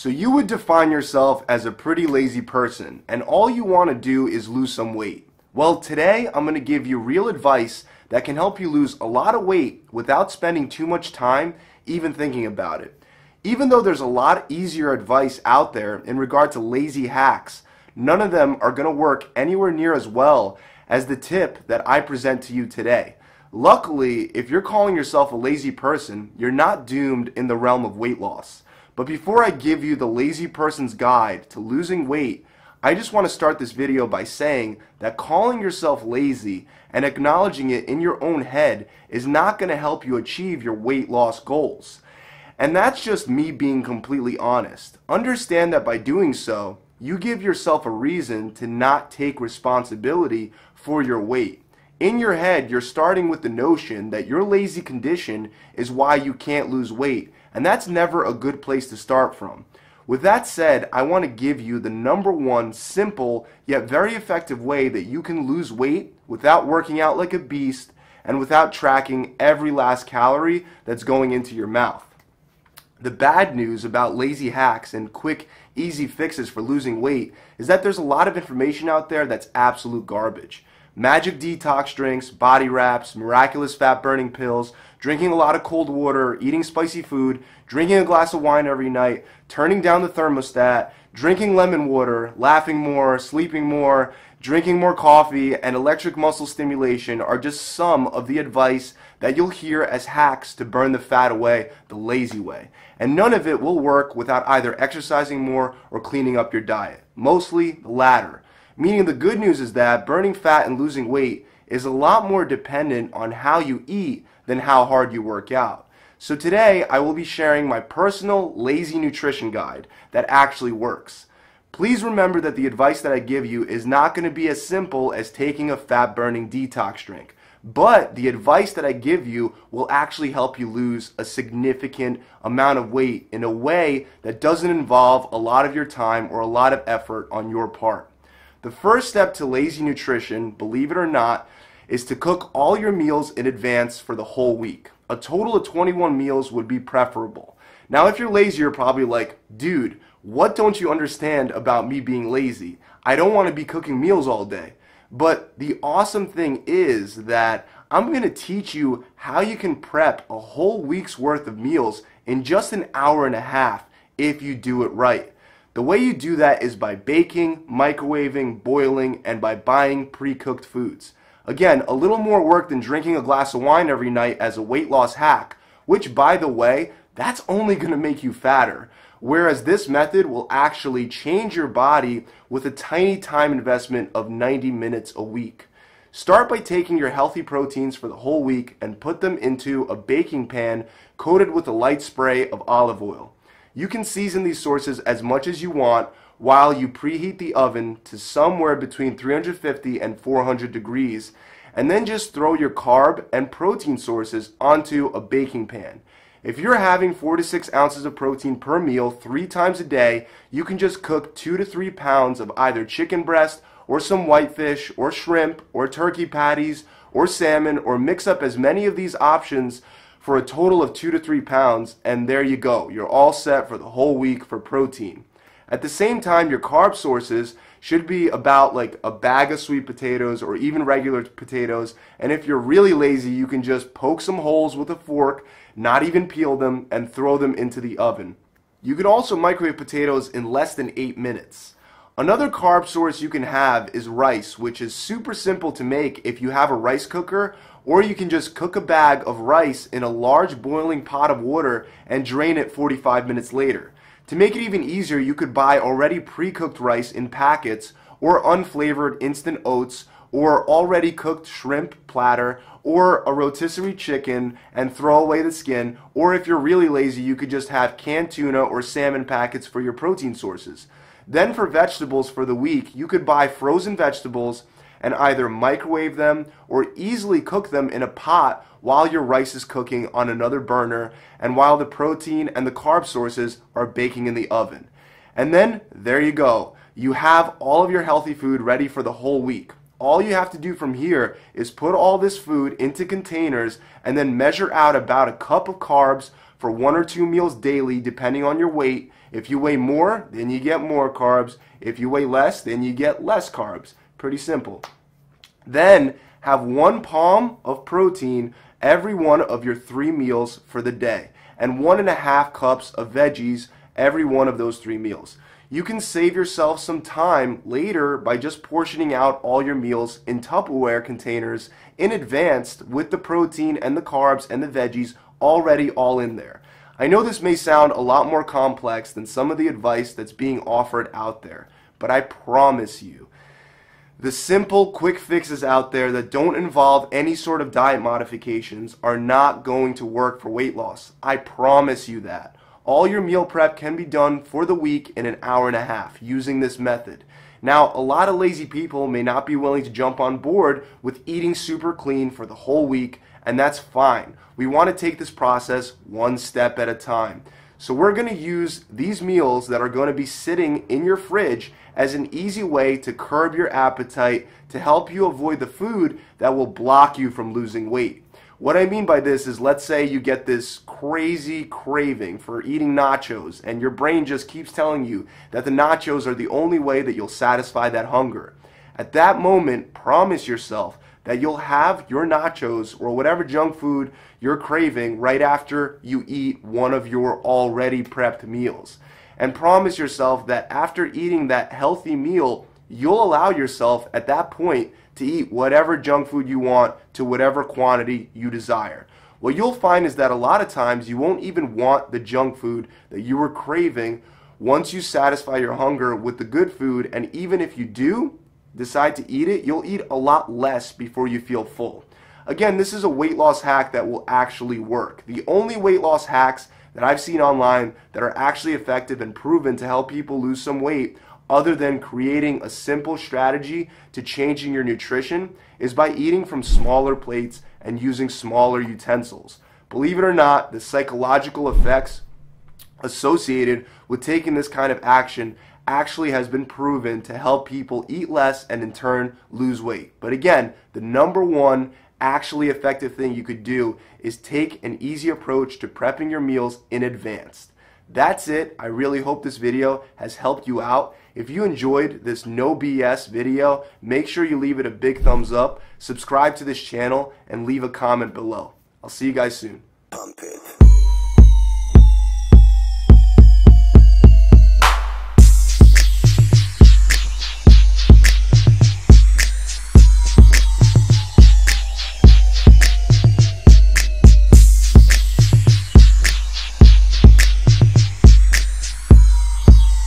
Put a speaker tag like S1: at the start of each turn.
S1: So you would define yourself as a pretty lazy person and all you want to do is lose some weight. Well, today I'm going to give you real advice that can help you lose a lot of weight without spending too much time even thinking about it. Even though there's a lot easier advice out there in regard to lazy hacks, none of them are going to work anywhere near as well as the tip that I present to you today. Luckily, if you're calling yourself a lazy person, you're not doomed in the realm of weight loss. But before I give you the lazy person's guide to losing weight, I just want to start this video by saying that calling yourself lazy and acknowledging it in your own head is not going to help you achieve your weight loss goals. And that's just me being completely honest. Understand that by doing so, you give yourself a reason to not take responsibility for your weight. In your head, you're starting with the notion that your lazy condition is why you can't lose weight and that's never a good place to start from. With that said, I want to give you the number one simple yet very effective way that you can lose weight without working out like a beast and without tracking every last calorie that's going into your mouth. The bad news about lazy hacks and quick, easy fixes for losing weight is that there's a lot of information out there that's absolute garbage. Magic detox drinks, body wraps, miraculous fat burning pills, drinking a lot of cold water, eating spicy food, drinking a glass of wine every night, turning down the thermostat, drinking lemon water, laughing more, sleeping more, drinking more coffee, and electric muscle stimulation are just some of the advice that you'll hear as hacks to burn the fat away the lazy way. And none of it will work without either exercising more or cleaning up your diet. Mostly the latter. Meaning the good news is that burning fat and losing weight is a lot more dependent on how you eat than how hard you work out. So today I will be sharing my personal lazy nutrition guide that actually works. Please remember that the advice that I give you is not going to be as simple as taking a fat burning detox drink. But the advice that I give you will actually help you lose a significant amount of weight in a way that doesn't involve a lot of your time or a lot of effort on your part. The first step to lazy nutrition, believe it or not, is to cook all your meals in advance for the whole week. A total of 21 meals would be preferable. Now, if you're lazy, you're probably like, dude, what don't you understand about me being lazy? I don't want to be cooking meals all day. But the awesome thing is that I'm going to teach you how you can prep a whole week's worth of meals in just an hour and a half if you do it right. The way you do that is by baking, microwaving, boiling, and by buying pre-cooked foods. Again, a little more work than drinking a glass of wine every night as a weight loss hack, which by the way, that's only going to make you fatter. Whereas this method will actually change your body with a tiny time investment of 90 minutes a week. Start by taking your healthy proteins for the whole week and put them into a baking pan coated with a light spray of olive oil. You can season these sources as much as you want while you preheat the oven to somewhere between 350 and 400 degrees and then just throw your carb and protein sources onto a baking pan. If you're having 4 to 6 ounces of protein per meal three times a day, you can just cook 2 to 3 pounds of either chicken breast or some whitefish or shrimp or turkey patties or salmon or mix up as many of these options for a total of two to three pounds, and there you go. You're all set for the whole week for protein. At the same time, your carb sources should be about like a bag of sweet potatoes or even regular potatoes. And if you're really lazy, you can just poke some holes with a fork, not even peel them, and throw them into the oven. You can also microwave potatoes in less than 8 minutes. Another carb source you can have is rice, which is super simple to make if you have a rice cooker or you can just cook a bag of rice in a large boiling pot of water and drain it 45 minutes later. To make it even easier, you could buy already pre-cooked rice in packets or unflavored instant oats or already cooked shrimp platter or a rotisserie chicken and throw away the skin or if you're really lazy you could just have canned tuna or salmon packets for your protein sources. Then for vegetables for the week you could buy frozen vegetables and either microwave them or easily cook them in a pot while your rice is cooking on another burner and while the protein and the carb sources are baking in the oven. And then there you go. You have all of your healthy food ready for the whole week. All you have to do from here is put all this food into containers and then measure out about a cup of carbs for one or two meals daily, depending on your weight. If you weigh more, then you get more carbs. If you weigh less, then you get less carbs. Pretty simple. Then have one palm of protein every one of your three meals for the day, and one and a half cups of veggies every one of those three meals. You can save yourself some time later by just portioning out all your meals in Tupperware containers in advance with the protein and the carbs and the veggies already all in there. I know this may sound a lot more complex than some of the advice that's being offered out there, but I promise you, the simple, quick fixes out there that don't involve any sort of diet modifications are not going to work for weight loss. I promise you that. All your meal prep can be done for the week in an hour and a half using this method. Now, a lot of lazy people may not be willing to jump on board with eating super clean for the whole week, and that's fine. We want to take this process one step at a time. So we're going to use these meals that are going to be sitting in your fridge as an easy way to curb your appetite to help you avoid the food that will block you from losing weight. What I mean by this is let's say you get this crazy craving for eating nachos and your brain just keeps telling you that the nachos are the only way that you'll satisfy that hunger. At that moment, promise yourself that you'll have your nachos or whatever junk food you're craving right after you eat one of your already prepped meals. And promise yourself that after eating that healthy meal, you'll allow yourself at that point to eat whatever junk food you want to whatever quantity you desire. What you'll find is that a lot of times you won't even want the junk food that you were craving once you satisfy your hunger with the good food. And even if you do, decide to eat it, you'll eat a lot less before you feel full. Again, this is a weight loss hack that will actually work. The only weight loss hacks that I've seen online that are actually effective and proven to help people lose some weight other than creating a simple strategy to changing your nutrition is by eating from smaller plates and using smaller utensils. Believe it or not, the psychological effects associated with taking this kind of action actually has been proven to help people eat less and in turn lose weight. But again, the number one actually effective thing you could do is take an easy approach to prepping your meals in advance. That's it. I really hope this video has helped you out. If you enjoyed this no BS video, make sure you leave it a big thumbs up, subscribe to this channel, and leave a comment below. I'll see you guys soon.